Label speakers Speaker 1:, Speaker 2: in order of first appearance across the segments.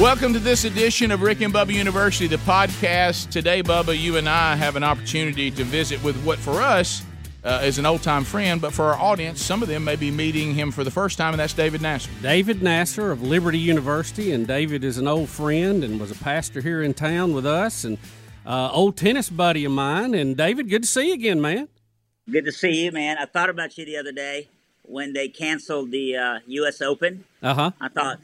Speaker 1: Welcome to this edition of Rick and Bubba University, the podcast. Today, Bubba, you and I have an opportunity to visit with what for us uh, is an old time friend, but for our audience, some of them may be meeting him for the first time, and that's David Nasser.
Speaker 2: David Nasser of Liberty University, and David is an old friend and was a pastor here in town with us, and uh, old tennis buddy of mine. And David, good to see you again, man.
Speaker 3: Good to see you, man. I thought about you the other day when they canceled the uh, U.S. Open.
Speaker 2: Uh huh.
Speaker 3: I thought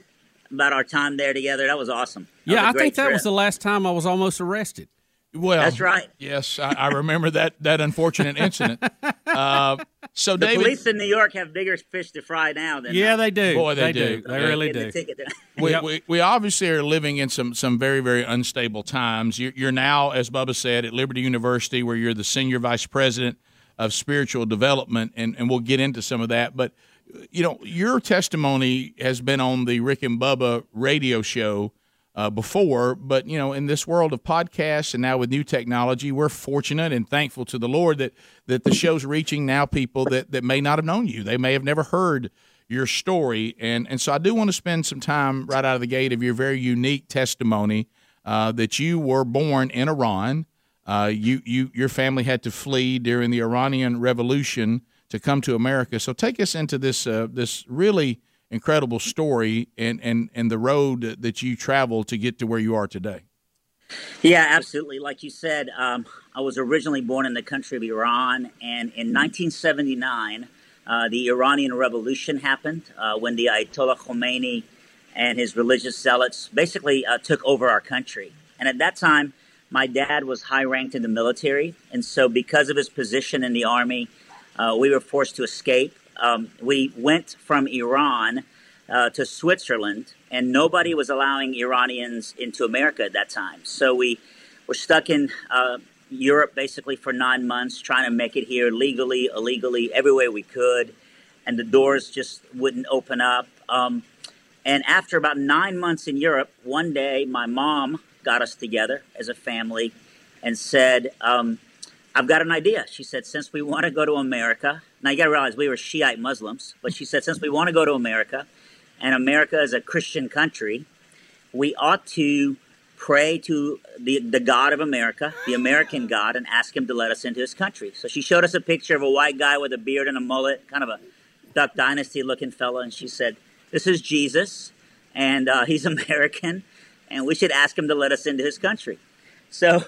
Speaker 3: about our time there together. That was awesome. That
Speaker 2: Yeah,
Speaker 3: was a
Speaker 2: I think
Speaker 3: great
Speaker 2: that was the last time I was almost arrested.
Speaker 1: Well,
Speaker 3: That's right.
Speaker 1: Yes, I, I remember that that unfortunate incident. Uh, so,
Speaker 3: The
Speaker 1: David,
Speaker 3: police in New York have bigger fish to fry now than
Speaker 2: Yeah, they do.
Speaker 1: Boy, they
Speaker 2: do.
Speaker 1: do.
Speaker 2: They
Speaker 1: Yeah.
Speaker 2: really do.
Speaker 3: the
Speaker 1: we, we, we obviously are living in some some very very unstable times. You're, you're now, as Bubba said, at Liberty University, where you're the senior vice president of spiritual development, and, and we'll get into some of that. But you know, your testimony has been on the Rick and Bubba radio show uh, before, but you know, in this world of podcasts and now with new technology, we're fortunate and thankful to the Lord that that the show's reaching now people that that may not have known you. They may have never heard your story, and and so I do want to spend some time right out of the gate of your very unique testimony uh, that you were born in Iran. Uh, you you your family had to flee during the Iranian Revolution to come to America. So take us into this uh, this really incredible story and, and, and the road that you traveled to get to where you are today.
Speaker 3: Yeah, absolutely. Like you said, um, I was originally born in the country of Iran, and in 1979, uh, the Iranian Revolution happened uh, when the Ayatollah Khomeini and his religious zealots basically uh, took over our country. And at that time, my dad was high ranked in the military, and so because of his position in the army, uh, we were forced to escape. Um, we went from Iran uh, to Switzerland, and nobody was allowing Iranians into America at that time. So we were stuck in uh, Europe basically for nine months, trying to make it here legally, illegally, every way we could, and the doors just wouldn't open up. Um, and after about nine months in Europe, one day my mom got us together as a family and said, um, I've got an idea. She said, since we want to go to America, now you got to realize we were Shiite Muslims, but she said, since we want to go to America, and America is a Christian country, we ought to pray to the, the God of America, the American God, and ask him to let us into his country. So she showed us a picture of a white guy with a beard and a mullet, kind of a Duck Dynasty looking fella, and she said, This is Jesus, and uh, he's American, and we should ask him to let us into his country. So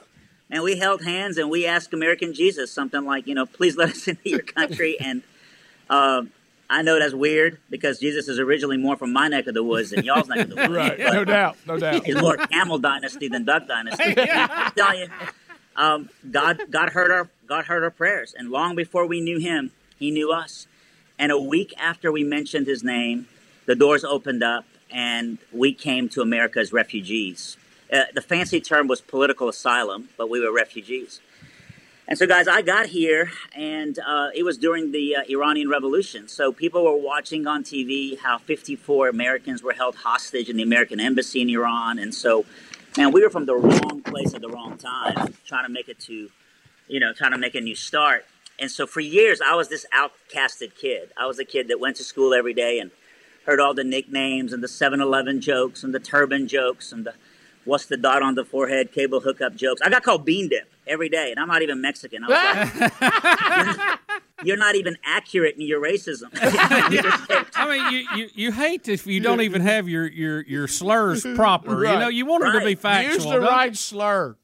Speaker 3: and we held hands and we asked American Jesus something like, you know, please let us into your country. and uh, I know that's weird because Jesus is originally more from my neck of the woods than y'all's neck of the woods.
Speaker 1: Right, no doubt, no doubt.
Speaker 3: He's more Camel Dynasty than Duck Dynasty. I'm telling you, um, God, God heard our God heard our prayers, and long before we knew Him, He knew us. And a week after we mentioned His name, the doors opened up, and we came to America as refugees. Uh, the fancy term was political asylum, but we were refugees. And so, guys, I got here, and uh, it was during the uh, Iranian Revolution. So people were watching on TV how 54 Americans were held hostage in the American embassy in Iran. And so, man, we were from the wrong place at the wrong time, trying to make it to, you know, trying to make a new start. And so for years, I was this outcasted kid. I was a kid that went to school every day and heard all the nicknames and the 7 Eleven jokes and the turban jokes and the what's the dot on the forehead cable hookup jokes. I got called bean dip every day, and I'm not even Mexican. I was like, you're not even accurate in your racism.
Speaker 2: I mean, you, you, you hate if you don't even have your, your, your slurs proper. You know, you want them to be factual.
Speaker 1: Use the
Speaker 2: don't-
Speaker 1: right slur.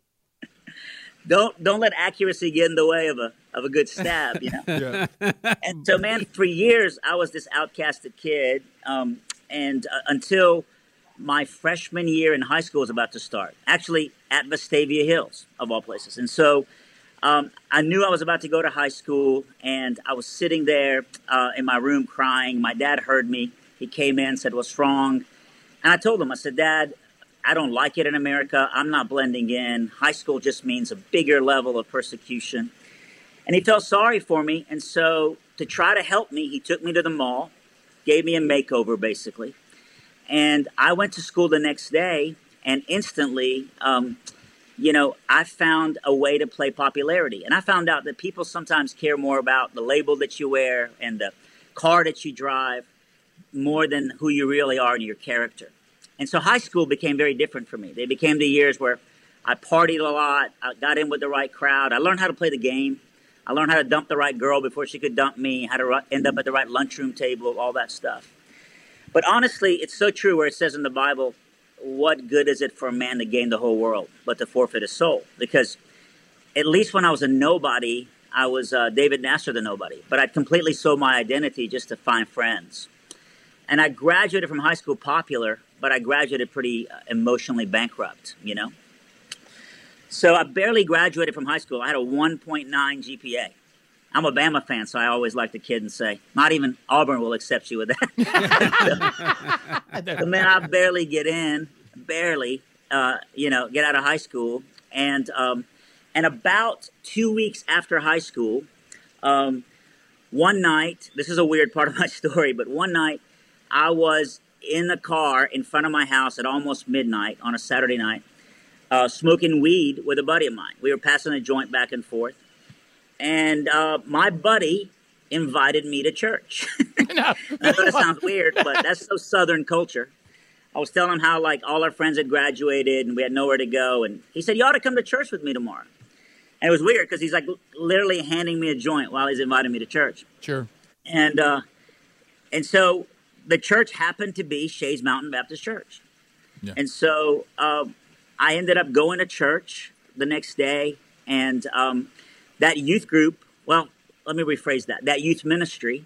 Speaker 3: don't don't let accuracy get in the way of a of a good stab. You know.
Speaker 1: Yeah.
Speaker 3: And so, man, for years I was this outcasted kid, um, and uh, until my freshman year in high school was about to start, actually at Vestavia Hills of all places. And so, um, I knew I was about to go to high school, and I was sitting there uh, in my room crying. My dad heard me. He came in, said, "What's wrong?" And I told him, I said, "Dad." I don't like it in America. I'm not blending in. High school just means a bigger level of persecution. And he felt sorry for me. And so, to try to help me, he took me to the mall, gave me a makeover basically. And I went to school the next day, and instantly, um, you know, I found a way to play popularity. And I found out that people sometimes care more about the label that you wear and the car that you drive more than who you really are and your character. And so high school became very different for me. They became the years where I partied a lot. I got in with the right crowd. I learned how to play the game. I learned how to dump the right girl before she could dump me, how to end up at the right lunchroom table, all that stuff. But honestly, it's so true where it says in the Bible, what good is it for a man to gain the whole world but to forfeit his soul? Because at least when I was a nobody, I was uh, David Nasser the nobody, but I'd completely sold my identity just to find friends. And I graduated from high school popular, but I graduated pretty uh, emotionally bankrupt, you know? So I barely graduated from high school. I had a 1.9 GPA. I'm a Bama fan, so I always like to kid and say, not even Auburn will accept you with that. so, man, I barely get in, barely, uh, you know, get out of high school. And, um, and about two weeks after high school, um, one night, this is a weird part of my story, but one night I was in the car in front of my house at almost midnight on a Saturday night, uh, smoking weed with a buddy of mine. We were passing a joint back and forth and uh, my buddy invited me to church. I know it sounds weird, but that's so Southern culture. I was telling him how like all our friends had graduated and we had nowhere to go, and he said, "You ought to come to church with me tomorrow." And it was weird because he's like literally handing me a joint while he's inviting me to church.
Speaker 1: Sure.
Speaker 3: And uh, and so the church happened to be Shades Mountain Baptist Church, yeah. and so uh, I ended up going to church the next day, and um, that youth group, well, let me rephrase that. That youth ministry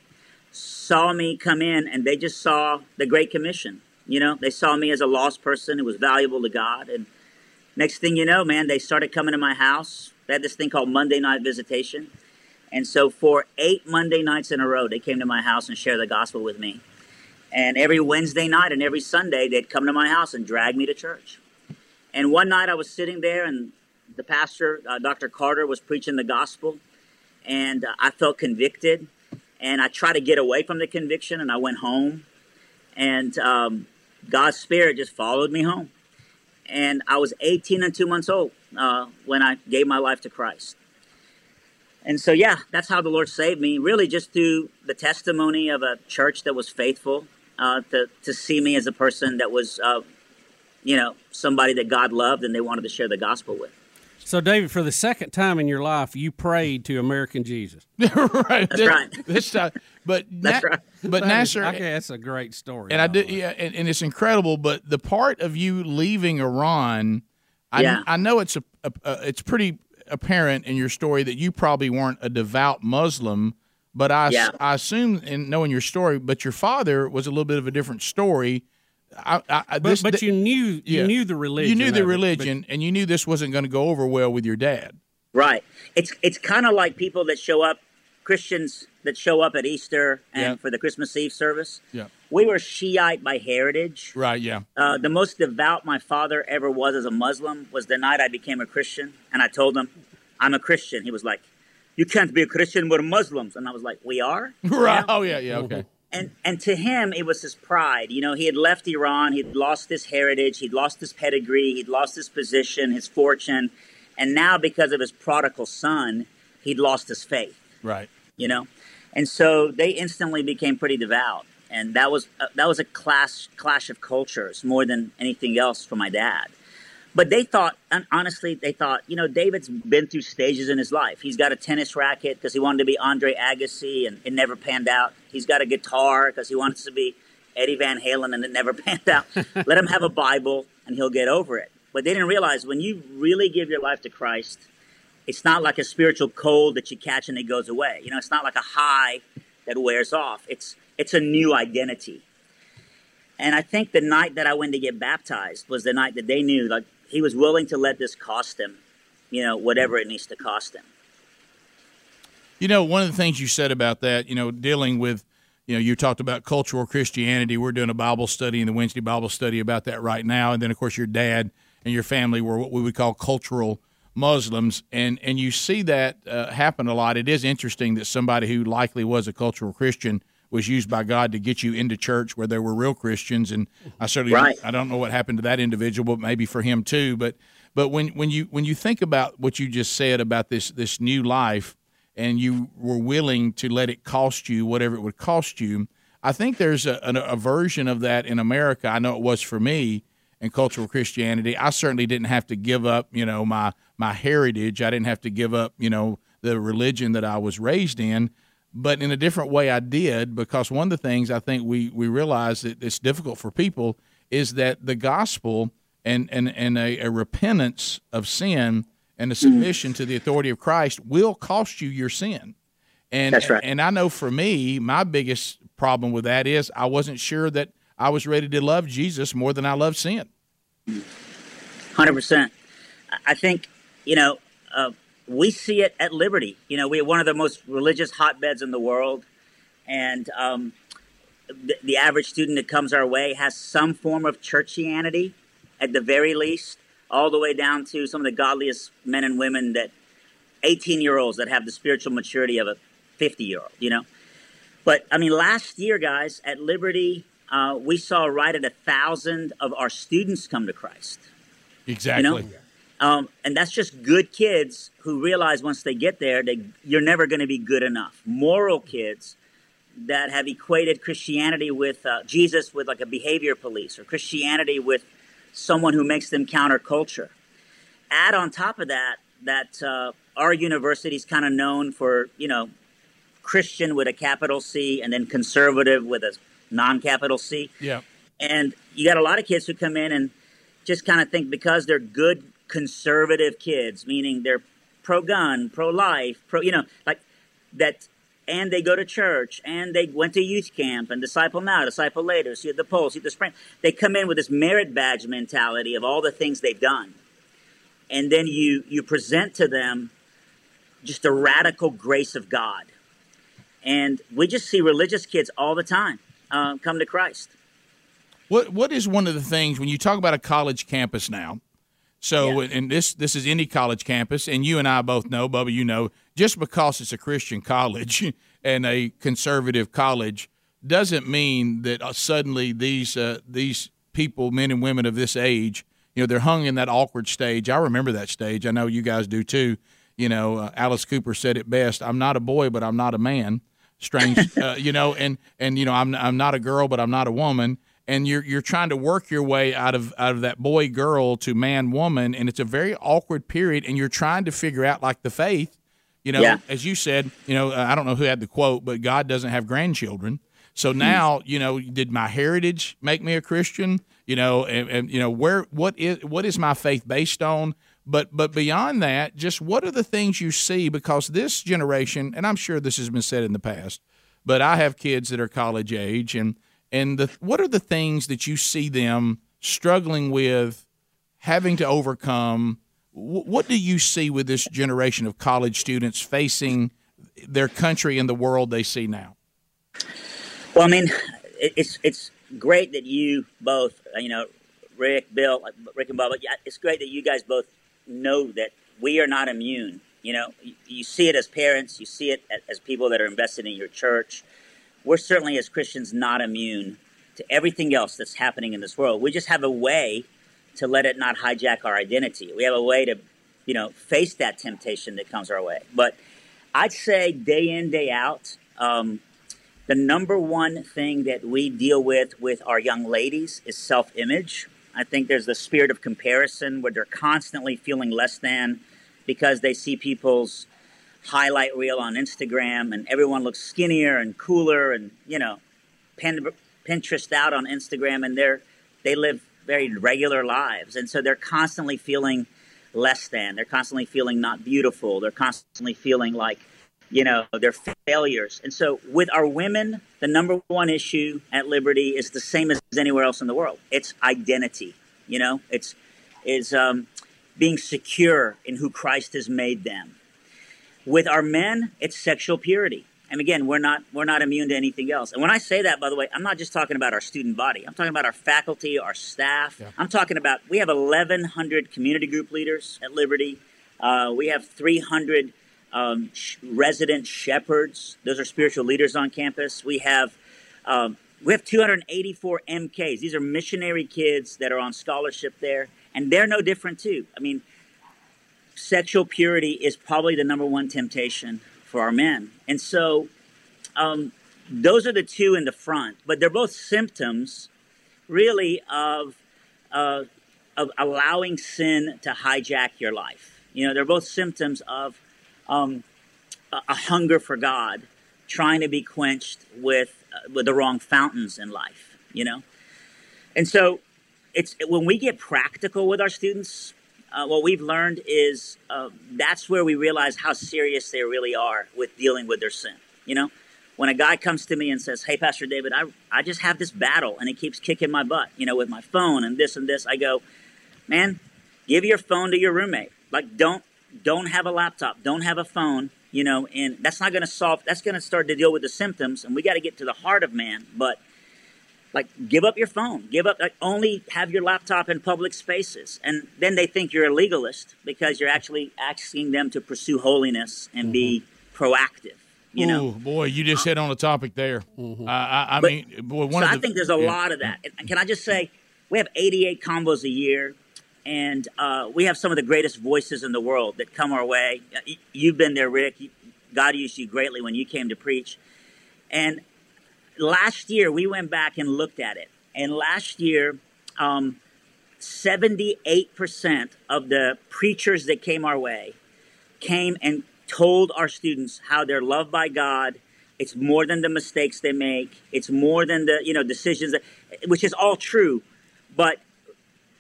Speaker 3: saw me come in and they just saw the Great Commission. You know, they saw me as a lost person who was valuable to God. And next thing you know, man, they started coming to my house. They had this thing called Monday night visitation. And so for eight Monday nights in a row, they came to my house and shared the gospel with me. And every Wednesday night and every Sunday, they'd come to my house and drag me to church. And one night I was sitting there and the pastor, uh, Dr. Carter, was preaching the gospel, and uh, I felt convicted. And I tried to get away from the conviction, and I went home. And um, God's Spirit just followed me home. And I was 18 and two months old uh, when I gave my life to Christ. And so, yeah, that's how the Lord saved me, really just through the testimony of a church that was faithful uh, to, to see me as a person that was, uh, you know, somebody that God loved and they wanted to share the gospel with.
Speaker 2: So, David, for the second time in your life, you prayed to American Jesus.
Speaker 1: right.
Speaker 3: That's this, right.
Speaker 1: This time, but
Speaker 3: that's Na- right.
Speaker 1: But Nasser,
Speaker 2: okay, that's a great story.
Speaker 1: And I did, yeah, and, and, it's incredible. But the part of you leaving Iran, I,
Speaker 3: yeah.
Speaker 1: I know it's a, a, a, it's pretty apparent in your story that you probably weren't a devout Muslim. But I,
Speaker 3: yeah.
Speaker 1: I assume in knowing your story, but your father was a little bit of a different story I, I,
Speaker 2: this, but, but you knew you yeah. knew the religion.
Speaker 1: You knew the religion, it, and you knew this wasn't going to go over well with your dad.
Speaker 3: Right. It's it's kind of like people that show up, Christians that show up at Easter and yeah. for the Christmas Eve service.
Speaker 1: Yeah.
Speaker 3: We were Shiite by heritage.
Speaker 1: Right. Yeah.
Speaker 3: Uh, the most devout my father ever was as a Muslim was the night I became a Christian, and I told him, "I'm a Christian." He was like, "You can't be a Christian. We're Muslims," and I was like, "We are."
Speaker 1: Right. You know? Oh yeah. Yeah. Okay
Speaker 3: and and to him it was his pride. You know he had left iran he'd lost his heritage he'd lost his pedigree he'd lost his position his fortune. And now because of his prodigal son he'd lost his faith.
Speaker 1: Right.
Speaker 3: You know? And so they instantly became pretty devout. And that was uh, that was a clash clash of cultures more than anything else for my dad. But they thought, honestly, they thought, you know, David's been through stages in his life. He's got a tennis racket because he wanted to be Andre Agassi and it never panned out. He's got a guitar because he wants to be Eddie Van Halen and it never panned out. Let him have a Bible and he'll get over it. But they didn't realize when you really give your life to Christ, it's not like a spiritual cold that you catch and it goes away. You know, it's not like a high that wears off. It's it's a new identity. And I think the night that I went to get baptized was the night that they knew like he was willing to let this cost him, you know, whatever it needs to cost him.
Speaker 1: You know, one of the things you said about that, you know, dealing with, you know, you talked about cultural Christianity. We're doing a Bible study in the Wednesday Bible study about that right now. And then, of course, your dad and your family were what we would call cultural Muslims, and and you see that uh, happen a lot. It is interesting that somebody who likely was a cultural Christian was used by God to get you into church where there were real Christians. And I certainly
Speaker 3: right.
Speaker 1: I don't know what happened to that individual, but maybe for him too. But but when when you when you think about what you just said about this this new life, and you were willing to let it cost you whatever it would cost you. I think there's a, a, a version of that in America. I know it was for me in cultural Christianity. I certainly didn't have to give up, you know, my my heritage. I didn't have to give up, you know, the religion that I was raised in. But in a different way, I did because one of the things I think we we realize that it's difficult for people is that the gospel and and and a, a repentance of sin and the submission mm. to the authority of Christ will cost you your sin.
Speaker 3: And That's right.
Speaker 1: and I know for me, my biggest problem with that is I wasn't sure that I was ready to love Jesus more than I love sin.
Speaker 3: Hundred percent. I think you know uh, we see it at Liberty. You know, we are one of the most religious hotbeds in the world, and um, the, the average student that comes our way has some form of churchianity, at the very least, all the way down to some of the godliest men and women that 18 year olds that have the spiritual maturity of a 50 year old. You know, but I mean, last year, guys, at Liberty, uh, we saw right at a thousand of our students come to Christ.
Speaker 1: Exactly.
Speaker 3: You know? Um, and that's just good kids who realize once they get there that you're never going to be good enough. Moral kids that have equated Christianity with uh, Jesus with like a behavior police or Christianity with someone who makes them counterculture. Add on top of that that uh, our university is kind of known for you know Christian with a capital C and then conservative with a non-capital C.
Speaker 1: Yeah.
Speaker 3: And you got a lot of kids who come in and just kind of think because they're good conservative kids, meaning they're pro-gun, pro-life, pro, you know, like that, and they go to church, and they went to youth camp, and disciple now, disciple later, see the pole, see the spring. They come in with this merit badge mentality of all the things they've done, and then you you present to them just a radical grace of God, and we just see religious kids all the time uh, come to Christ.
Speaker 1: What what is one of the things when you talk about a college campus now? So, yeah. and this this is any college campus, and you and I both know, Bubba, you know, just because it's a Christian college and a conservative college doesn't mean that uh, suddenly these uh, these people, men and women of this age, you know, they're hung in that awkward stage. I remember that stage. I know you guys do too. You know, uh, Alice Cooper said it best: "I'm not a boy, but I'm not a man." Strange, uh, you know, and and you know, I'm I'm not a girl, but I'm not a woman and you're you're trying to work your way out of out of that boy girl to man woman and it's a very awkward period and you're trying to figure out like the faith you know yeah. as you said you know i don't know who had the quote but god doesn't have grandchildren so hmm. now you know did my heritage make me a christian you know and, and you know where what is what is my faith based on but but beyond that just what are the things you see because this generation and i'm sure this has been said in the past but i have kids that are college age and and the, what are the things that you see them struggling with, having to overcome? what do you see with this generation of college students facing their country and the world they see now?
Speaker 3: Well, I mean, it's it's great that you both, you know, Rick, Bill, uh, Rick and Bubba. It's great that you guys both know that we are not immune. You know, you see it as parents, you see it as people that are invested in your church we're certainly as Christians not immune to everything else that's happening in this world. We just have a way to let it not hijack our identity. We have a way to, you know, face that temptation that comes our way. But I'd say day in, day out, um, the number one thing that we deal with with our young ladies is self image. I think there's the spirit of comparison where they're constantly feeling less than because they see people's highlight reel on Instagram, and everyone looks skinnier and cooler, and you know, Pinterest out on Instagram, and they're they live very regular lives, and so they're constantly feeling less than. They're constantly feeling not beautiful. They're constantly feeling like you know they're failures. And so with our women, the number one issue at Liberty is the same as anywhere else in the world. It's identity. You know, it's is um, being secure in who Christ has made them with our men, it's sexual purity. And again, we're not we're not immune to anything else. And when I say that, by the way, I'm not just talking about our student body. I'm talking about our faculty, our staff. Yeah. I'm talking about we have 1,100 community group leaders at Liberty. Uh, we have 300 um, sh- resident shepherds. Those are spiritual leaders on campus. We have um, we have 284 MKs. These are missionary kids that are on scholarship there, and they're no different too. I mean, sexual purity is probably the number one temptation for our men. And so um, those are the two in the front, but they're both symptoms, really, of uh, of allowing sin to hijack your life. You know, they're both symptoms of um, a, a hunger for God, trying to be quenched with uh, with the wrong fountains in life. You know, and so it's when we get practical with our students. Uh, what we've learned is uh, that's where we realize how serious they really are with dealing with their sin. You know, when a guy comes to me and says, "Hey, Pastor David, I I just have this battle and it keeps kicking my butt, you know, with my phone and this and this," I go, "Man, give your phone to your roommate. Like, don't don't have a laptop, don't have a phone, you know, and that's not going to solve. That's going to start to deal with the symptoms, and we got to get to the heart of man. But like, give up your phone, give up. Like, only have your laptop in public spaces, and then they think you're a legalist because you're actually asking them to pursue holiness and mm-hmm. be proactive. You know,
Speaker 1: boy, you just hit on a topic there. Mm-hmm. Uh, I, I but, mean, boy, one
Speaker 3: so
Speaker 1: of
Speaker 3: the,
Speaker 1: I
Speaker 3: think there's a yeah. lot of that. And can I just say, we have 88 convos a year, and uh, we have some of the greatest voices in the world that come our way. You've been there, Rick. God used you greatly when you came to preach. And last year, we went back and looked at it. And last year, um, 78% of the preachers that came our way came and told our students how they're loved by God. It's more than the mistakes they make. It's more than the you know decisions that, which is all true, but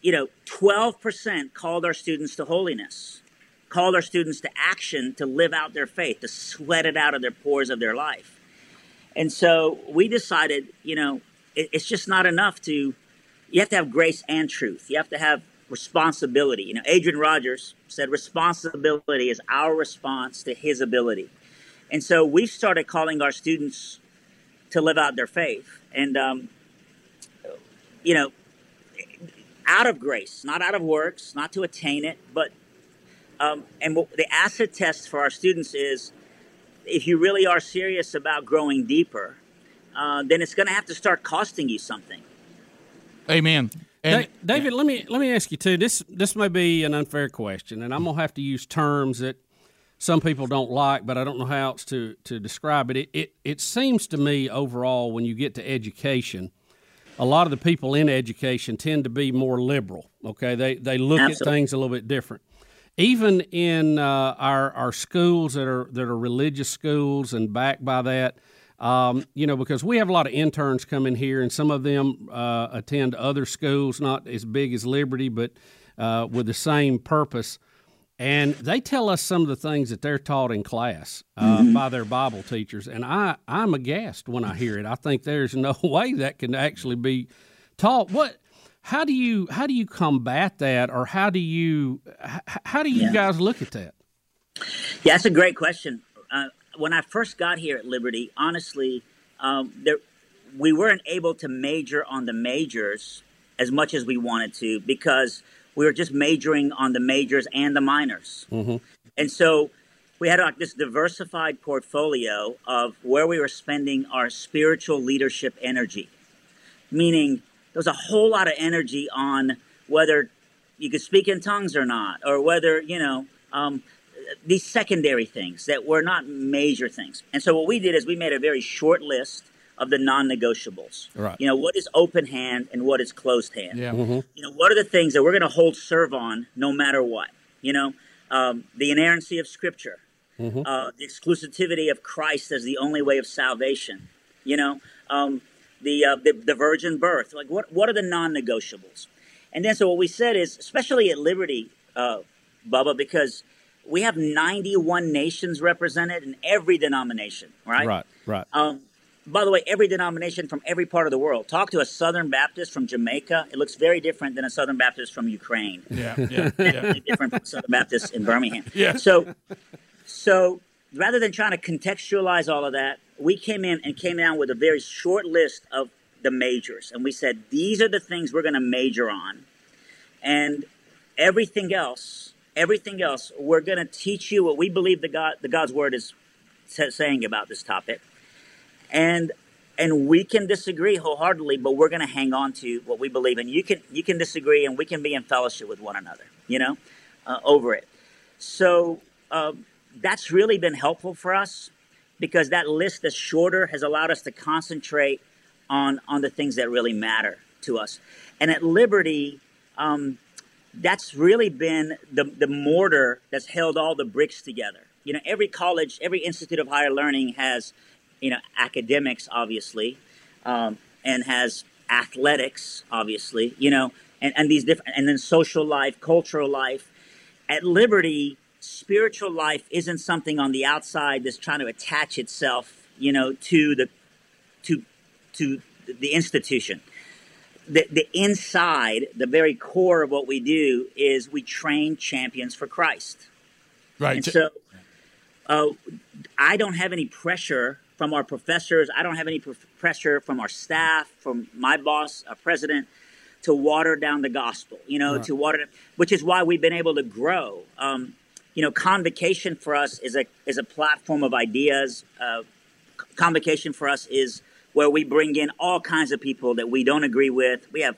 Speaker 3: you know, 12% called our students to holiness, called our students to action to live out their faith, to sweat it out of their pores of their life. And so we decided, you know, it, it's just not enough to, you have to have grace and truth. You have to have responsibility. You know, Adrian Rogers said responsibility is our response to his ability. And so we started calling our students to live out their faith. And, um, you know, out of grace, not out of works, not to attain it, but um, and the acid test for our students is if you really are serious about growing deeper, uh, then it's going to have to start costing you something.
Speaker 1: Amen. And,
Speaker 2: David, yeah. let me let me ask you too. This this may be an unfair question, and I'm gonna have to use terms that some people don't like, but I don't know how else to to describe it. It it, it seems to me overall when you get to education, a lot of the people in education tend to be more liberal. Okay, they they look Absolutely. at things a little bit different. Even in uh, our our schools that are that are religious schools and backed by that, um, you know, because we have a lot of interns coming here, and some of them uh, attend other schools, not as big as Liberty, but uh, with the same purpose. And they tell us some of the things that they're taught in class uh, mm-hmm. by their Bible teachers, and I I'm aghast when I hear it. I think there's no way that can actually be taught. What? How do you how do you combat that, or how do you how do you yeah. guys look at that?
Speaker 3: Yeah, that's a great question. Uh, when I first got here at Liberty, honestly, um, there we weren't able to major on the majors as much as we wanted to because we were just majoring on the majors and the minors. Mm-hmm. And so we had like this diversified portfolio of where we were spending our spiritual leadership energy, meaning there was a whole lot of energy on whether you could speak in tongues or not, or whether, you know, um, these secondary things that were not major things. And so what we did is we made a very short list of the non-negotiables. Right. You know, what is open hand and what is closed hand.
Speaker 1: Yeah. Mm-hmm.
Speaker 3: You know, what are the things that we're going to hold serve on no matter what? You know, um, the inerrancy of Scripture, mm-hmm. uh, the exclusivity of Christ as the only way of salvation. You know, um, the, uh, the the virgin birth. Like, what what are the non-negotiables? And then, so what we said is, especially at Liberty, uh, Bubba, because we have 91 nations represented in every denomination, right?
Speaker 2: Right, right.
Speaker 3: Um, by the way, every denomination from every part of the world. Talk to a Southern Baptist from Jamaica. It looks very different than a Southern Baptist from Ukraine.
Speaker 1: Yeah, yeah, yeah.
Speaker 3: different from Southern Baptist in Birmingham.
Speaker 1: Yeah.
Speaker 3: So, so rather than trying to contextualize all of that, we came in and came down with a very short list of the majors, and we said these are the things we're going to major on, and everything else, everything else, we're going to teach you what we believe the God, the God's word is saying about this topic and and we can disagree wholeheartedly, but we're going to hang on to what we believe And You can you can disagree, and we can be in fellowship with one another. You know, uh, over it. So uh, that's really been helpful for us. Because that list that's shorter has allowed us to concentrate on on the things that really matter to us. And at Liberty, um, that's really been the the mortar that's held all the bricks together. You know, every college, every institute of higher learning has, you know, academics, obviously, um, and has athletics, obviously, you know, and, and these different, and then social life, cultural life. At Liberty, spiritual life isn't something on the outside that's trying to attach itself, you know, to the, to, to the institution. The, the inside, the very core of what we do is we train champions for Christ.
Speaker 1: Right.
Speaker 3: And so uh, I don't have any pressure from our professors. I don't have any pr- pressure from our staff, from my boss, our president, to water down the gospel. You know, right. to water, which is why we've been able to grow. Um, you know, convocation for us is a is a platform of ideas. Uh, convocation for us is where we bring in all kinds of people that we don't agree with. We have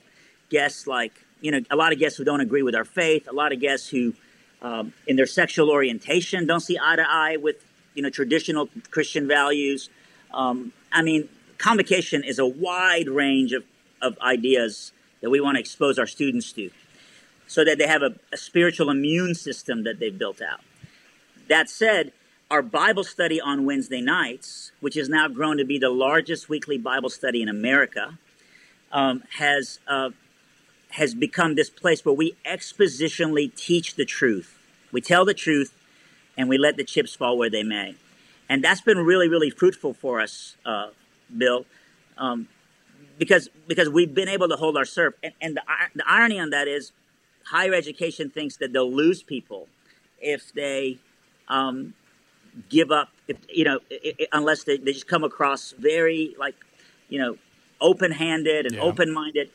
Speaker 3: guests like you know a lot of guests who don't agree with our faith. A lot of guests who, um, in their sexual orientation, don't see eye to eye with you know traditional Christian values. Um, I mean, convocation is a wide range of, of ideas that we want to expose our students to so that they have a, a spiritual immune system that they've built out. That said, our Bible study on Wednesday nights, which has now grown to be the largest weekly Bible study in America, um, has uh, has become this place where we expositionally teach the truth. We tell the truth, and we let the chips fall where they may, and that's been really, really fruitful for us, uh, Bill, um, because because we've been able to hold our serve. And, and the, the irony on that is, higher education thinks that they'll lose people if they um, give up, if, you know, it, it, unless they, they just come across very like, you know, open-handed and yeah. open-minded.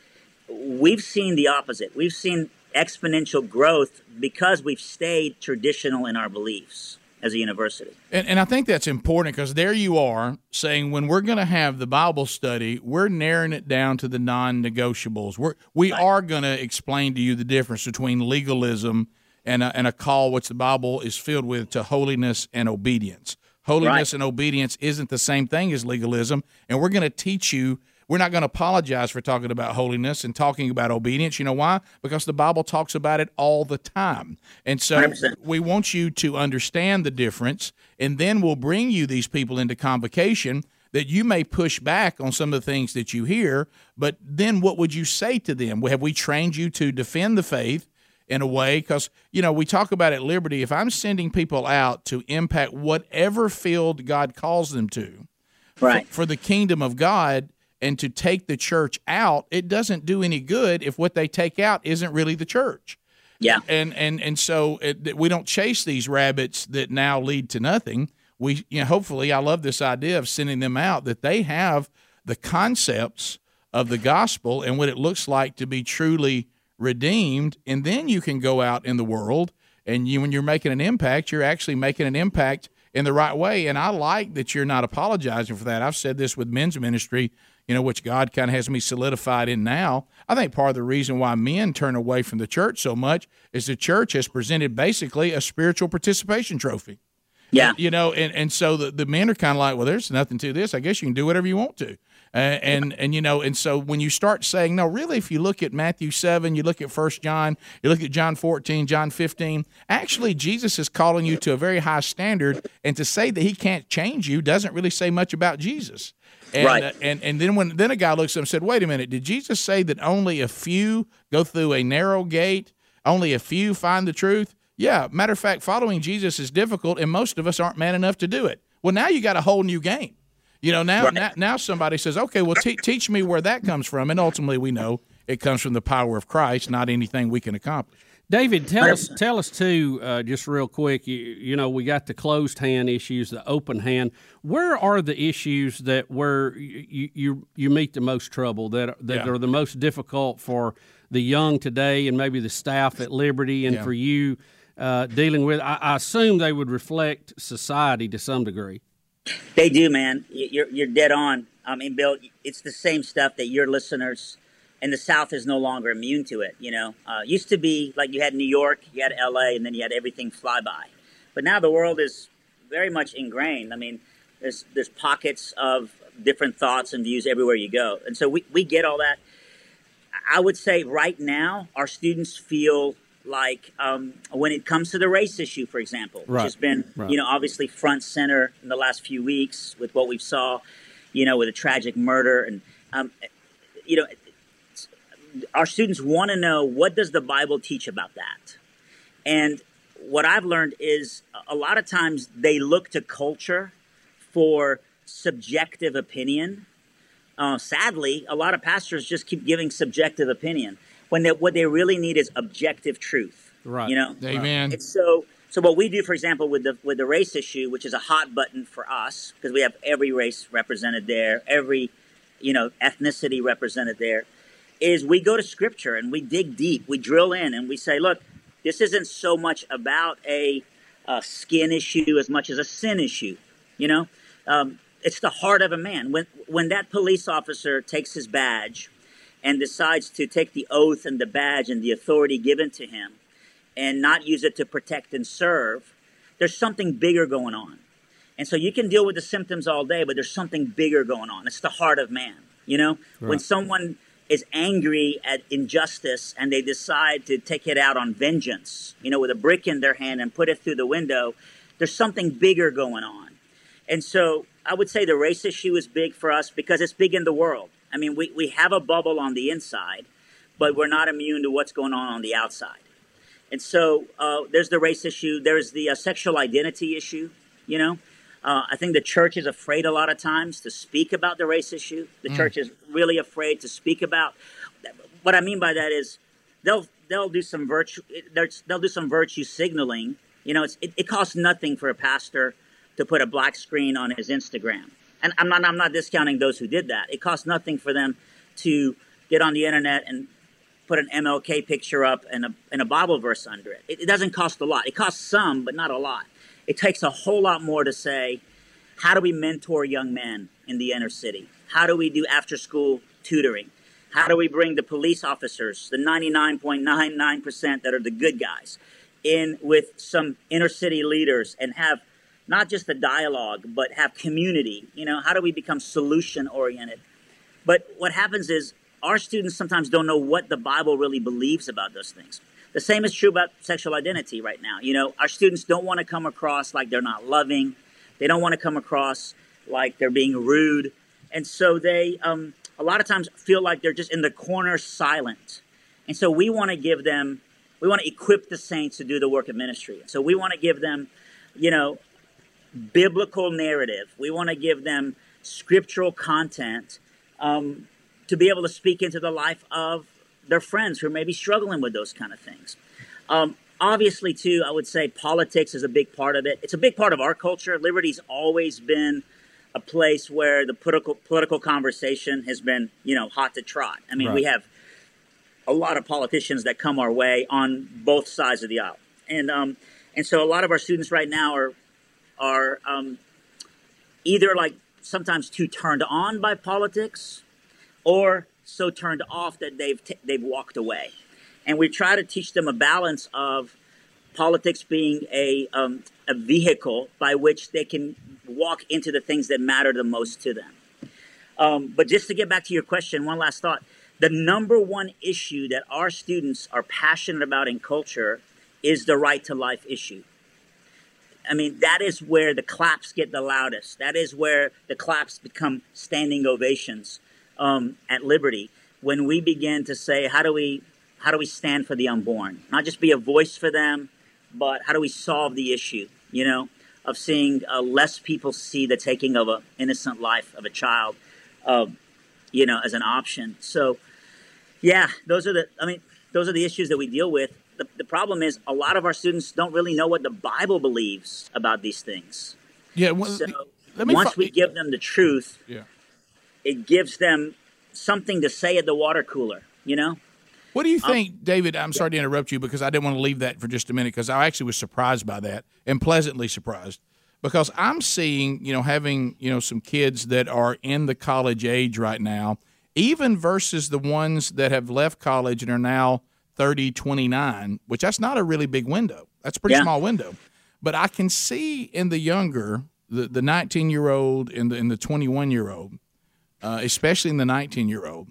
Speaker 3: We've seen the opposite. We've seen exponential growth because we've stayed traditional in our beliefs as a university.
Speaker 1: And, and I think that's important because there you are saying when we're going to have the Bible study, we're narrowing it down to the non-negotiables. We're we right. are going to explain to you the difference between legalism and a, and a call, which the Bible is filled with, to holiness and obedience. Holiness right. and obedience isn't the same thing as legalism, and we're going to teach you we're not going to apologize for talking about holiness and talking about obedience. You know why? Because the Bible talks about it all the time. And so 100%. we want you to understand the difference, and then we'll bring you these people into convocation that you may push back on some of the things that you hear, but then what would you say to them? Have we trained you to defend the faith? in a way because you know we talk about at liberty if i'm sending people out to impact whatever field god calls them to
Speaker 3: right
Speaker 1: for, for the kingdom of god and to take the church out, it doesn't do any good if what they take out isn't really the church.
Speaker 3: Yeah.
Speaker 1: And and and so it, we don't chase these rabbits that now lead to nothing. We you know hopefully I love this idea of sending them out that they have the concepts of the gospel and what it looks like to be truly redeemed and then you can go out in the world and you when you're making an impact, you're actually making an impact in the right way and I like that you're not apologizing for that. I've said this with men's ministry you know, which God kind of has me solidified in now. I think part of the reason why men turn away from the church so much is the church has presented basically a spiritual participation trophy.
Speaker 3: Yeah.
Speaker 1: You know, and, and so the, the men are kind of like, well, there's nothing to this. I guess you can do whatever you want to. Uh, and, and, you know, and so when you start saying, no, really, if you look at Matthew 7, you look at First John, you look at John 14, John 15, actually, Jesus is calling you to a very high standard. And to say that he can't change you doesn't really say much about Jesus. And,
Speaker 3: right.
Speaker 1: Uh, and and then when then a guy looks at him and said, "Wait a minute, did Jesus say that only a few go through a narrow gate? Only a few find the truth?" Yeah. Matter of fact, following Jesus is difficult, and most of us aren't man enough to do it. Well, now you got a whole new game. You know, now right. now, now somebody says, "Okay, well, te- teach me where that comes from," and ultimately we know it comes from the power of Christ, not anything we can accomplish.
Speaker 2: David, tell us, tell us too, uh, just real quick. You, you, know, we got the closed hand issues, the open hand. Where are the issues that where you you, you meet the most trouble that that yeah. are the most difficult for the young today, and maybe the staff at Liberty, and yeah. for you uh, dealing with? I, I, assume they would reflect society to some degree.
Speaker 3: They do, man. You're you're dead on. I mean, Bill, it's the same stuff that your listeners and the South is no longer immune to it. You know, uh, used to be like you had New York, you had L.A., and then you had everything fly by. But now the world is very much ingrained. I mean, There's there's pockets of different thoughts and views everywhere you go, and so we we get all that. I would say right now our students feel like um, when it comes to the race issue, for example, which has been
Speaker 2: Right.
Speaker 3: you know obviously front center in the last few weeks with what we've saw, you know, with a tragic murder and um, you know our students want to know what does the Bible teach about that, and what I've learned is a lot of times they look to culture for subjective opinion. Uh, sadly, a lot of pastors just keep giving subjective opinion when they, what they really need is objective truth.
Speaker 2: Right.
Speaker 3: You know.
Speaker 1: Amen.
Speaker 3: It's so. So what we do, for example, with the with the race issue, which is a hot button for us, because we have every race represented there, every you know ethnicity represented there, is we go to Scripture and we dig deep, we drill in, and we say, look, this isn't so much about a, a skin issue as much as a sin issue. You know, um, it's the heart of a man. When when that police officer takes his badge and decides to take the oath and the badge and the authority given to him and not use it to protect and serve, there's something bigger going on. And so you can deal with the symptoms all day, but there's something bigger going on. It's the heart of man. You know, when someone is angry at injustice and they decide to take it out on vengeance, you know, with a brick in their hand and put it through the window, there's something bigger going on. And so I would say the race issue is big for us because it's big in the world. I mean, we, we have a bubble on the inside, but we're not immune to what's going on on the outside. And so uh, there's the race issue. There's the uh, sexual identity issue. You know, uh, I think the church is afraid a lot of times to speak about the race issue. The church is really afraid to speak about. What I mean by that is they'll they'll do some virtue they'll do some virtue signaling. You know, it's, it, it costs nothing for a pastor to put a black screen on his Instagram. And I'm not I'm not discounting those who did that. It costs nothing for them to get on the internet and put an MLK picture up and a, and a Bible verse under it. it. It doesn't cost a lot. It costs some, but not a lot. It takes a whole lot more to say, how do we mentor young men in the inner city? How do we do after school tutoring? How do we bring the police officers, the 99.99% that are the good guys, in with some inner city leaders and have not just a dialogue, but have community? You know, how do we become solution oriented? But what happens is our students sometimes don't know what the Bible really believes about those things. The same is true about sexual identity right now. You know, our students don't want to come across like they're not loving. They don't want to come across like they're being rude. And so they, um, a lot of times, feel like they're just in the corner silent. And so we want to give them, we want to equip the saints to do the work of ministry. So we want to give them, you know, biblical narrative. We want to give them scriptural content um, to be able to speak into the life of their friends who may be struggling with those kind of things. Um, obviously, too, I would say politics is a big part of it. It's a big part of our culture. Liberty's always been a place where the political political conversation has been, you know, hot to trot. I mean, we have a lot of politicians that come our way on both sides of the aisle, and um, and so a lot of our students right now are are um, either like sometimes too turned on by politics, or so turned off that they've t- they've walked away, and we try to teach them a balance of politics being a um, a vehicle by which they can walk into the things that matter the most to them. Um, but just to get back to your question, one last thought: the number one issue that our students are passionate about in culture is the right to life issue. I mean, that is where the claps get the loudest. That is where the claps become standing ovations um, at Liberty when we begin to say, how do we how do we stand for the unborn? Not just be a voice for them, but how do we solve the issue? You know, of seeing uh, less people see the taking of an innocent life of a child, uh, you know, as an option. So, yeah, those are the. I mean, those are the issues that we deal with. The, the problem is a lot of our students don't really know what the Bible believes about these things.
Speaker 1: Yeah. Well,
Speaker 3: So
Speaker 1: let me
Speaker 3: once
Speaker 1: fo-
Speaker 3: we give them the truth,
Speaker 1: yeah.
Speaker 3: It gives them something to say at the water cooler. You know?
Speaker 1: What do you um, think, David? I'm sorry to interrupt you because I didn't want to leave that for just a minute because I actually was surprised by that and pleasantly surprised because I'm seeing, you know, having, you know, some kids that are in the college age right now, even versus the ones that have left college and are now 30, 29, which that's not a really big window. That's a pretty
Speaker 3: Yeah.
Speaker 1: small window. But I can see in the younger the the 19 year old and the and the 21 year old, uh, especially in the 19 year old,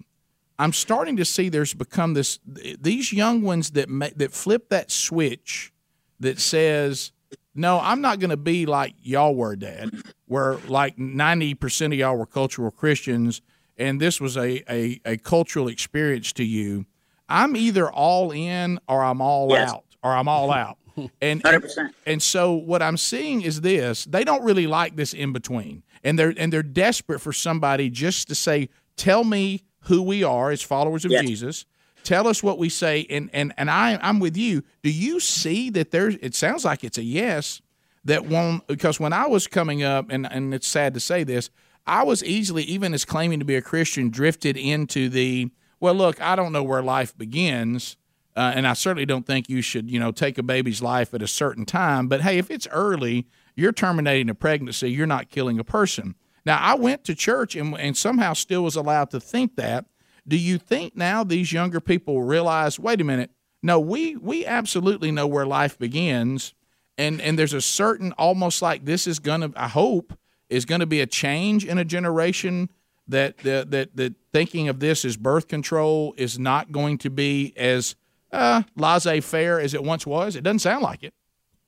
Speaker 1: I'm starting to see there's become this these young ones that that flip that switch that says, "No, I'm not going to be like y'all were, Dad." Where like 90 percent of y'all were cultural Christians, and this was a, a, a cultural experience to you. I'm either all in or I'm all yes. out, or I'm all out.
Speaker 3: And, 100%.
Speaker 1: and so what I'm seeing is this: they don't really like this in between, and they're and they're desperate for somebody just to say, "Tell me who we are as followers of yes. Jesus. Tell us what we say." And and and I I'm with you. Do you see that there's? It sounds like it's a yes. That one because when I was coming up, and and it's sad to say this, I was easily even as claiming to be a Christian drifted into the well. Look, I don't know where life begins uh, and I certainly don't think you should, you know, take a baby's life at a certain time. But hey, if it's early, you're terminating a pregnancy. You're not killing a person. Now, I went to church and, and somehow still was allowed to think that. Do you think now these younger people realize, wait a minute, no, we we absolutely know where life begins, and and there's a certain almost like this is gonna, I hope, is going to be a change in a generation that that that, that thinking of this as birth control is not going to be as uh, laissez faire as it once was? It doesn't sound like it.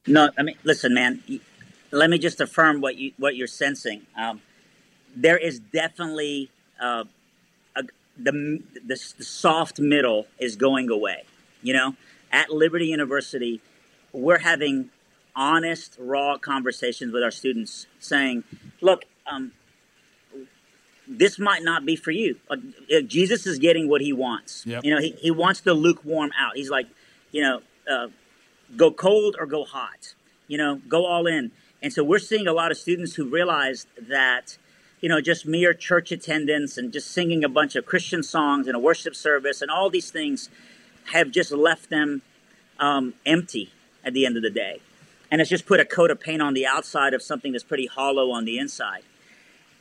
Speaker 3: No, I mean, listen, man. Let me just affirm what you what you're sensing. Um, there is definitely uh, a, the, the the soft middle is going away. You know, at Liberty University, we're having honest, raw conversations with our students, saying, "Look, um, this might not be for you. Uh, Jesus is getting what he wants. Yep. You know, he, he wants the lukewarm out. He's like, you know, uh, go cold or go hot. You know, go all in. And so we're seeing a lot of students who realized that, you know, just mere church attendance and just singing a bunch of Christian songs in a worship service and all these things have just left them um, empty at the end of the day. And it's just put a coat of paint on the outside of something that's pretty hollow on the inside.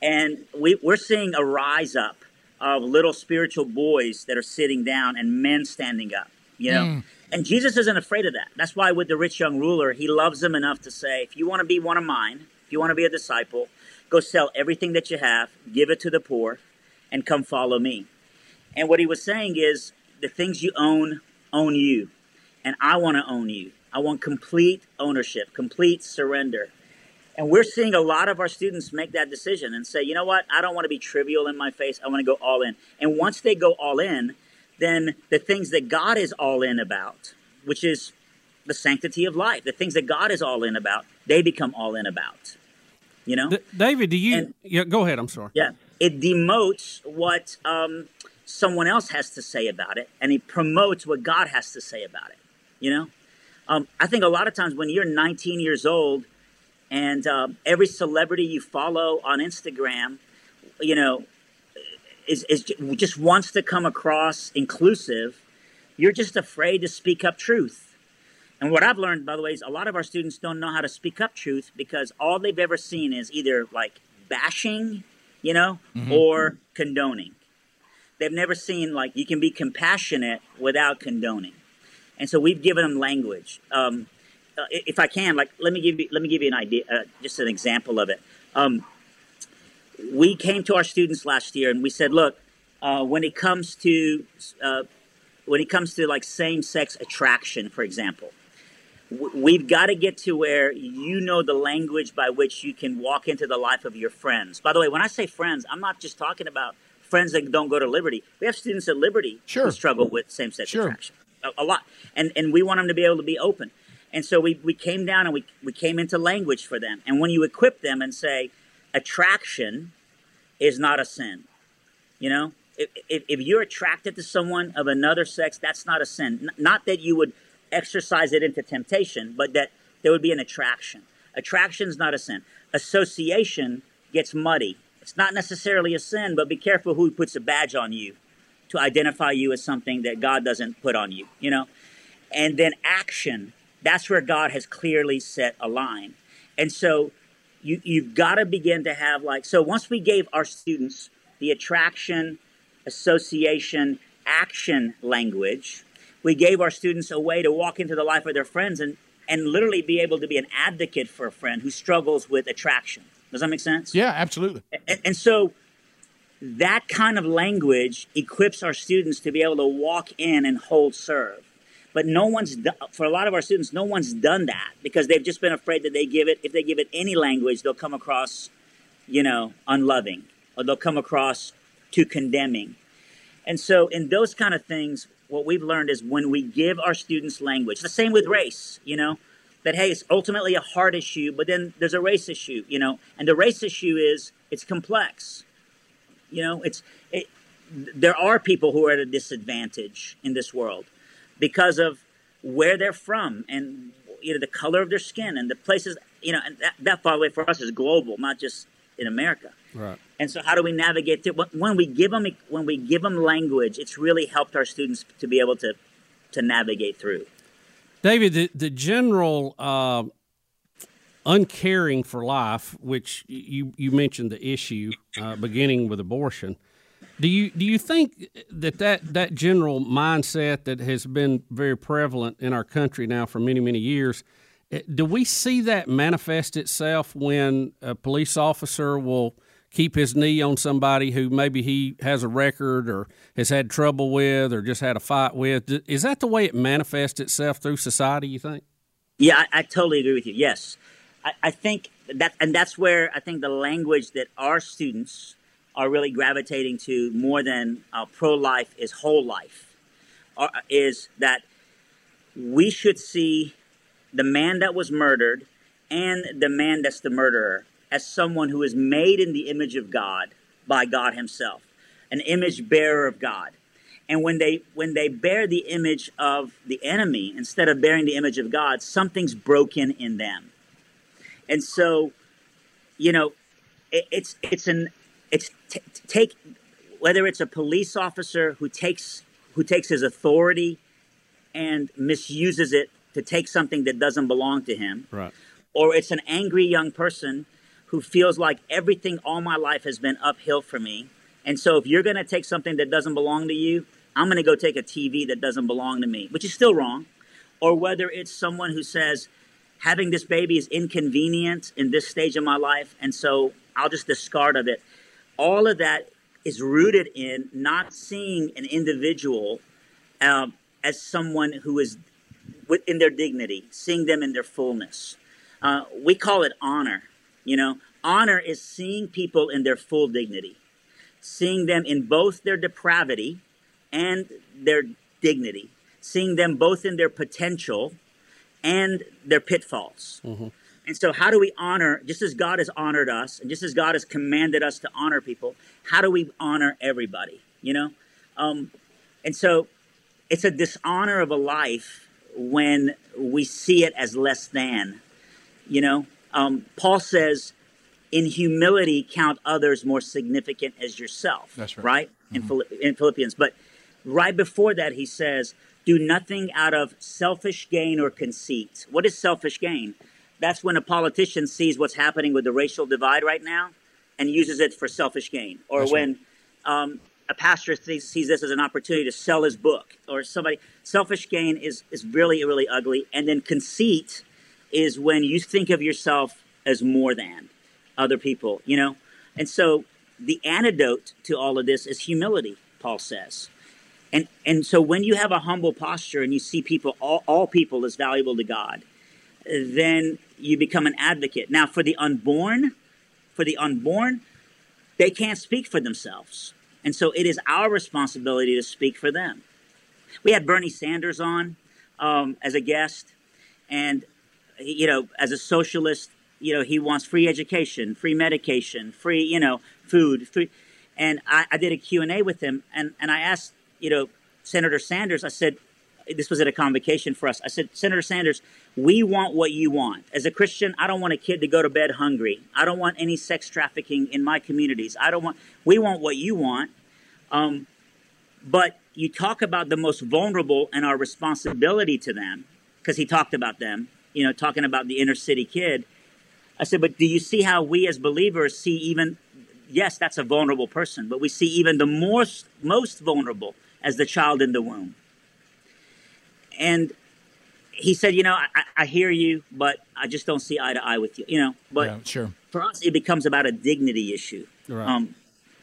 Speaker 3: And we, we're seeing a rise up of little spiritual boys that are sitting down and men standing up, you know? Mm. And Jesus isn't afraid of that. That's why with the rich young ruler, he loves them enough to say, if you want to be one of mine, if you want to be a disciple, go sell everything that you have, give it to the poor, and come follow me. And what he was saying is, the things you own, own you. And I want to own you. I want complete ownership, complete surrender. And we're seeing a lot of our students make that decision and say, you know what, I don't want to be trivial in my face. I want to go all in. And once they go all in, then the things that God is all in about, which is the sanctity of life, the things that God is all in about, they become all in about. You know, D-
Speaker 2: David, do you? And, yeah, go ahead. I'm sorry.
Speaker 3: Yeah, it demotes what um, someone else has to say about it, and it promotes what God has to say about it. You know, um, I think a lot of times when you're 19 years old and um, every celebrity you follow on Instagram, you know, is, is just wants to come across inclusive. You're just afraid to speak up truth. And what I've learned, by the way, is a lot of our students don't know how to speak up truth because all they've ever seen is either like bashing, you know, mm-hmm. or condoning. They've never seen like you can be compassionate without condoning. And so we've given them language. Um, uh, if I can, like, let me give you let me give you an idea, uh, just an example of it. Um, we came to our students last year and we said, look, uh, when it comes to uh, when it comes to like same sex attraction, for example, w- we've got to get to where you know the language by which you can walk into the life of your friends. By the way, when I say friends, I'm not just talking about friends that don't go to Liberty. We have students at Liberty sure. who struggle with same sex sure. attraction a, a lot, and and we want them to be able to be open. And so we, we came down and we, we came into language for them. And when you equip them and say, attraction is not a sin, you know, if, if, if you're attracted to someone of another sex, that's not a sin. Not that you would exercise it into temptation, but that there would be an attraction. Attraction is not a sin. Association gets muddy. It's not necessarily a sin, but be careful who puts a badge on you to identify you as something that God doesn't put on you, you know? And then action that's where God has clearly set a line. And so you, you've got to begin to have like, so once we gave our students the attraction, association, action language, we gave our students a way to walk into the life of their friends and, and literally be able to be an advocate for a friend who struggles with attraction. Does that make sense?
Speaker 1: Yeah, absolutely.
Speaker 3: And, and so that kind of language equips our students to be able to walk in and hold serve. But no one's for a lot of our students, no one's done that because they've just been afraid that they give it if they give it any language, they'll come across, you know, unloving or they'll come across too condemning. And so in those kind of things, what we've learned is when we give our students language, the same with race, you know, that hey, it's ultimately a heart issue, but then there's a race issue, you know, and the race issue is it's complex. You know, it's it, there are people who are at a disadvantage in this world because of where they're from and you know the color of their skin and the places you know and that, that by the way for us is global not just in america.
Speaker 2: Right.
Speaker 3: And so how do we navigate through when we give them when we give them language it's really helped our students to be able to to navigate through.
Speaker 2: David the, the general uh, uncaring for life which you you mentioned the issue uh, beginning with abortion do you do you think that, that that general mindset that has been very prevalent in our country now for many many years? Eh, do we see that manifest itself when a police officer will keep his knee on somebody who maybe he has a record or has had trouble with or just had a fight with? Is that the way it manifests itself through society? You think?
Speaker 3: Yeah, I, I totally agree with you. Yes, I, I think that, and that's where I think the language that our students are really gravitating to more than uh, pro life is whole life, uh, is that we should see the man that was murdered and the man that's the murderer as someone who is made in the image of God by God Himself, an image bearer of God. And when they when they bear the image of the enemy instead of bearing the image of God, something's broken in them. And so, you know, it, it's it's an it's t- take whether it's a police officer who takes who takes his authority and misuses it to take something that doesn't belong to him,
Speaker 2: right.
Speaker 3: or it's an angry young person who feels like everything all my life has been uphill for me. And so if you're going to take something that doesn't belong to you, I'm going to go take a TV that doesn't belong to me, which is still wrong. Or whether it's someone who says, having this baby is inconvenient in this stage of my life, and so I'll just discard of it all of that is rooted in not seeing an individual um, as someone who is within their dignity, seeing them in their fullness. Uh, we call it honor. You know, honor is seeing people in their full dignity, seeing them in both their depravity and their dignity, seeing them both in their potential and their pitfalls. Mm-hmm. And so, how do we honor, just as God has honored us, and just as God has commanded us to honor people, how do we honor everybody? You know? Um, and so, it's a dishonor of a life when we see it as less than. You know? Um, Paul says, in humility, count others more significant as yourself.
Speaker 1: That's right.
Speaker 3: Right? Mm-hmm. In, in Philippians. But right before that, he says, do nothing out of selfish gain or conceit. What is selfish gain? That's when a politician sees what's happening with the racial divide right now and uses it for selfish gain. Or That's when right. um, a pastor sees, sees this as an opportunity to sell his book or somebody. Selfish gain is, is really, really ugly. And then conceit is when you think of yourself as more than other people, you know? And so the antidote to all of this is humility, Paul says. And, and so when you have a humble posture and you see people, all, all people as valuable to God, then you become an advocate. Now, for the unborn, for the unborn, they can't speak for themselves. And so it is our responsibility to speak for them. We had Bernie Sanders on um, as a guest, and, you know, as a socialist, you know, he wants free education, free medication, free, you know, food, free. And I, I did a Q&A with him, and, and I asked, you know, Senator Sanders, I said, this was at a convocation for us. I said, Senator Sanders, we want what you want. As a Christian, I don't want a kid to go to bed hungry. I don't want any sex trafficking in my communities. I don't want, we want what you want. Um, but you talk about the most vulnerable and our responsibility to them, because he talked about them, you know, talking about the inner city kid. I said, but do you see how we as believers see even, yes, that's a vulnerable person, but we see even the most, most vulnerable as the child in the womb. And he said, you know, I, I, hear you, but I just don't see eye to eye with you, you know. But
Speaker 1: yeah, sure.
Speaker 3: For us, it becomes about a dignity issue.
Speaker 2: Right.
Speaker 3: Um,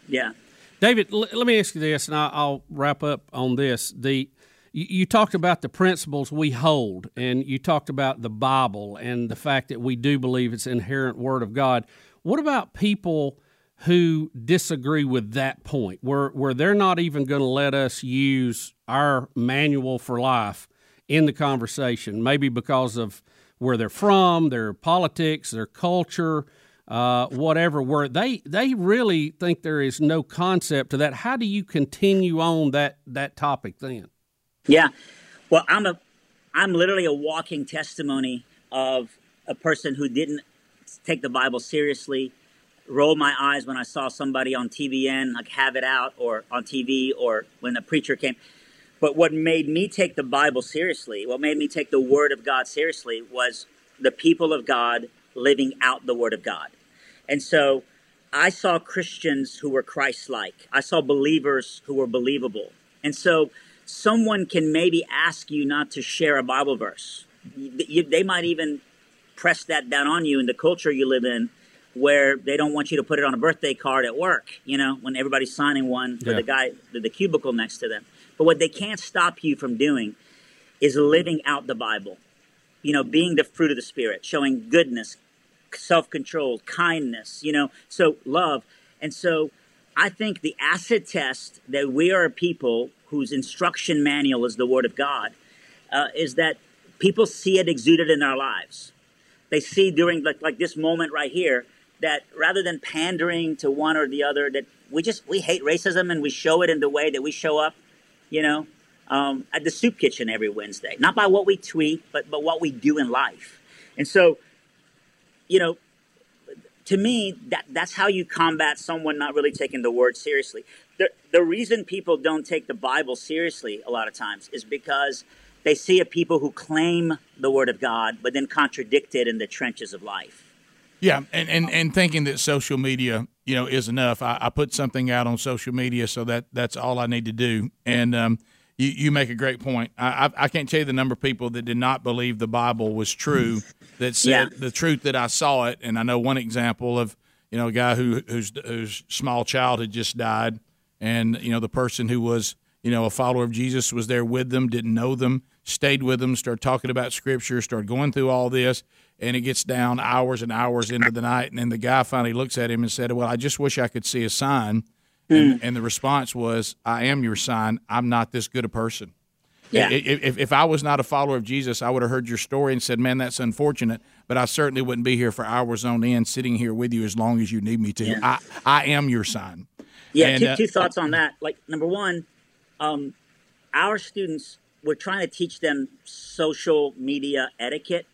Speaker 3: yeah.
Speaker 2: David, l- let me ask you this, and I- I'll wrap up on this. The you, you talked about the principles we hold, and you talked about the Bible and the fact that we do believe it's inherent Word of God. What about people who disagree with that point, where where they're not even going to let us use our manual for life in the conversation, maybe because of where they're from, their politics, their culture, uh, whatever, where they they really think there is no concept to that. How do you continue on that that topic then?
Speaker 3: Yeah. Well, I'm a, I'm literally a walking testimony of a person who didn't take the Bible seriously, roll my eyes when I saw somebody on TBN like have it out or on TV or when a preacher came. But what made me take the Bible seriously, what made me take the Word of God seriously was the people of God living out the Word of God. And so I saw Christians who were Christ like. I saw believers who were believable. And so someone can maybe ask you not to share a Bible verse. They might even press that down on you in the culture you live in where they don't want you to put it on a birthday card at work, you know, when everybody's signing one for
Speaker 2: Yeah.
Speaker 3: the guy, the, the cubicle next to them. But what they can't stop you from doing is living out the Bible, you know, being the fruit of the Spirit, showing goodness, self control, kindness, you know, so love. And so I think the acid test that we are a people whose instruction manual is the Word of God uh, is that people see it exuded in our lives. They see during like, like this moment right here that rather than pandering to one or the other, that we just we hate racism and we show it in the way that we show up, you know, um, at the soup kitchen every Wednesday. Not by what we tweet, but but what we do in life. And so, you know, to me, that that's how you combat someone not really taking the word seriously. The the reason people don't take the Bible seriously a lot of times is because they see a people who claim the word of God but then contradict it in the trenches of life.
Speaker 1: Yeah, and, and, and thinking that social media, you know, is enough. I, I put something out on social media, so that that's all I need to do. And um, you, you make a great point. I, I I can't tell you the number of people that did not believe the Bible was true, that said
Speaker 3: Yeah.
Speaker 1: the truth that I saw it. And I know one example of you know a guy who whose whose small child had just died, and you know the person who was you know a follower of Jesus was there with them, didn't know them, stayed with them, started talking about Scripture, started going through all this, and it gets down hours and hours into the night, and then the guy finally looks at him and said, "Well, I just wish I could see a sign." And, and the response was, "I am your sign. I'm not this good a person."
Speaker 3: Yeah.
Speaker 1: If, if, if I was not a follower of Jesus, I would have heard your story and said, "Man, that's unfortunate." But I certainly wouldn't be here for hours on end, sitting here with you as long as you need me to.
Speaker 3: Yeah.
Speaker 1: I I am your sign.
Speaker 3: Yeah,
Speaker 1: And,
Speaker 3: two,
Speaker 1: uh,
Speaker 3: two thoughts on that. Like number one, um, our students we're trying to teach them social media etiquette,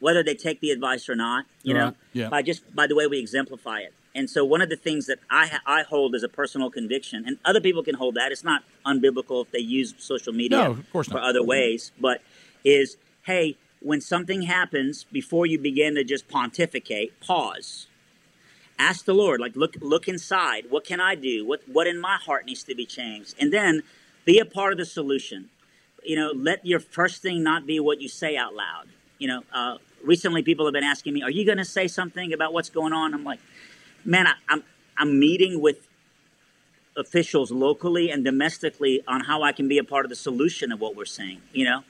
Speaker 3: whether they take the advice or not. You know,
Speaker 1: yeah.
Speaker 3: by just by the way we exemplify it. And so one of the things that I ha- I hold as a personal conviction, and other people can hold that. It's not unbiblical if they use social media
Speaker 1: No, of course
Speaker 3: for other ways, but is hey, when something happens, before you begin to just pontificate, pause ask the lord like look look inside what can i do what what in my heart needs to be changed and then be a part of the solution you know let your first thing not be what you say out loud you know uh, recently people have been asking me are you going to say something about what's going on? I'm like man I, i'm i'm meeting with officials locally and domestically on how i can be a part of the solution of what we're seeing you know?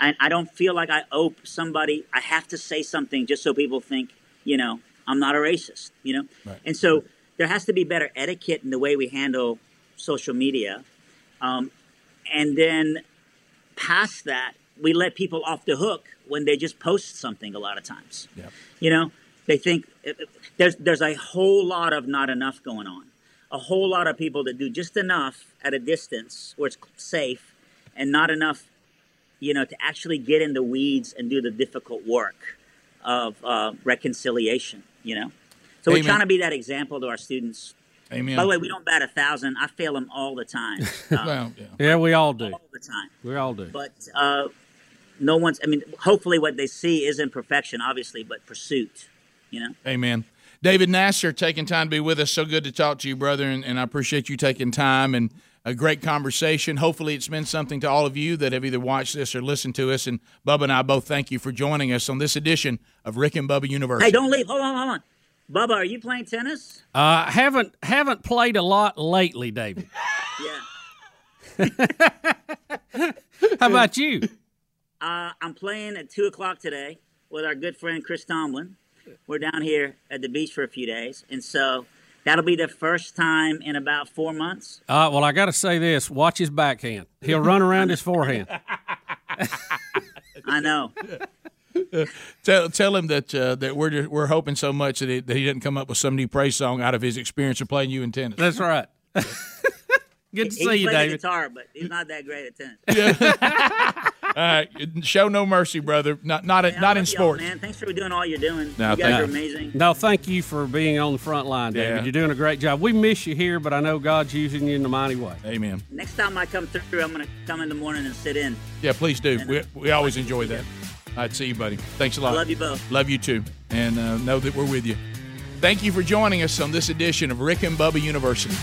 Speaker 3: And i don't feel like i owe somebody i have to say something just so people think you know i'm not a racist you know?
Speaker 1: Right.
Speaker 3: and so there has to be better etiquette in the way we handle social media. Um, and then past that we let people off the hook when they just post something a lot of times
Speaker 1: Yeah.
Speaker 3: you know they think there's there's a whole lot of not enough going on a whole lot of people that do just enough at a distance where it's safe and not enough you know to actually get in the weeds and do the difficult work of uh, reconciliation you know so we're trying to be that example to our students
Speaker 1: Amen.
Speaker 3: by the way we don't bat a thousand i fail them all the time uh,
Speaker 1: well, yeah.
Speaker 2: Yeah, we all do.
Speaker 3: all the time
Speaker 2: We all do.
Speaker 3: but uh, no one's i mean hopefully what they see isn't perfection obviously but pursuit you know
Speaker 1: Amen. David Nasser taking time to be with us. So good to talk to you, brother, and, and I appreciate you taking time and a great conversation. Hopefully, it's meant something to all of you that have either watched this or listened to us. And Bubba and I both thank you for joining us on this edition of Rick and Bubba University.
Speaker 3: Hey, don't leave. Hold on, hold on. Bubba, are you playing tennis?
Speaker 2: Uh, haven't haven't played a lot lately, David.
Speaker 3: Yeah.
Speaker 2: How about you?
Speaker 3: Uh, I'm playing at two o'clock today with our good friend Chris Tomlin. We're down here at the beach for a few days, and so that'll be the first time in about four months.
Speaker 2: Uh, well, I got to say this: watch his backhand. He'll run around his forehand.
Speaker 3: I know.
Speaker 1: Tell tell him that uh, that we're just, we're hoping so much that he, that he doesn't come up with some new praise song out of his experience of playing you in tennis.
Speaker 2: That's right. Good to
Speaker 3: He
Speaker 2: see
Speaker 3: can
Speaker 2: you,
Speaker 3: play the
Speaker 2: David.
Speaker 3: guitar, but he's not that great at tennis.
Speaker 1: All right, show no mercy, brother. Not not
Speaker 3: Man, I
Speaker 1: not in sports.
Speaker 3: man. Thanks for doing all you're doing.
Speaker 1: No,
Speaker 3: you guys
Speaker 1: thank
Speaker 3: are amazing.
Speaker 2: No, thank you for being on the front line, David.
Speaker 1: Yeah.
Speaker 2: You're doing a great job. We miss you here, but I know God's using you in a mighty way.
Speaker 1: Amen.
Speaker 3: Next time I come through, I'm going to come in the morning and sit in.
Speaker 1: Yeah, please do. We, we always enjoy that. All right, see you, buddy. Thanks a lot.
Speaker 3: I love you both.
Speaker 1: Love you too, and uh, know that we're with you. Thank you for joining us on this edition of Rick and Bubba University.